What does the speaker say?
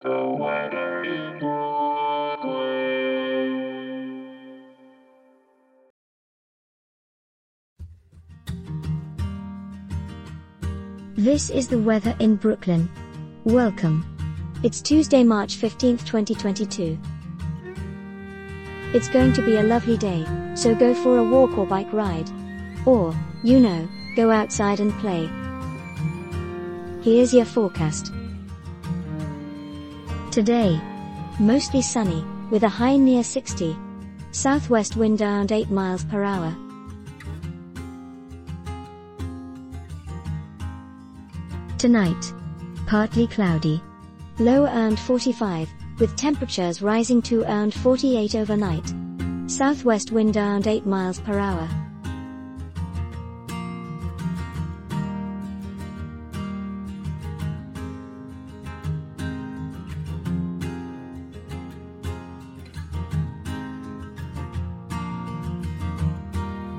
This is the weather in Brooklyn. Welcome. It's Tuesday, March 15th, 2022. It's going to be a lovely day, so go for a walk or bike ride. Or, you know, go outside and play. Here's your forecast. Today, mostly sunny, with a high near 60. Southwest wind around 8 miles per hour. Tonight, partly cloudy. Low around 45, with temperatures rising to around 48 overnight. Southwest wind around 8 miles per hour.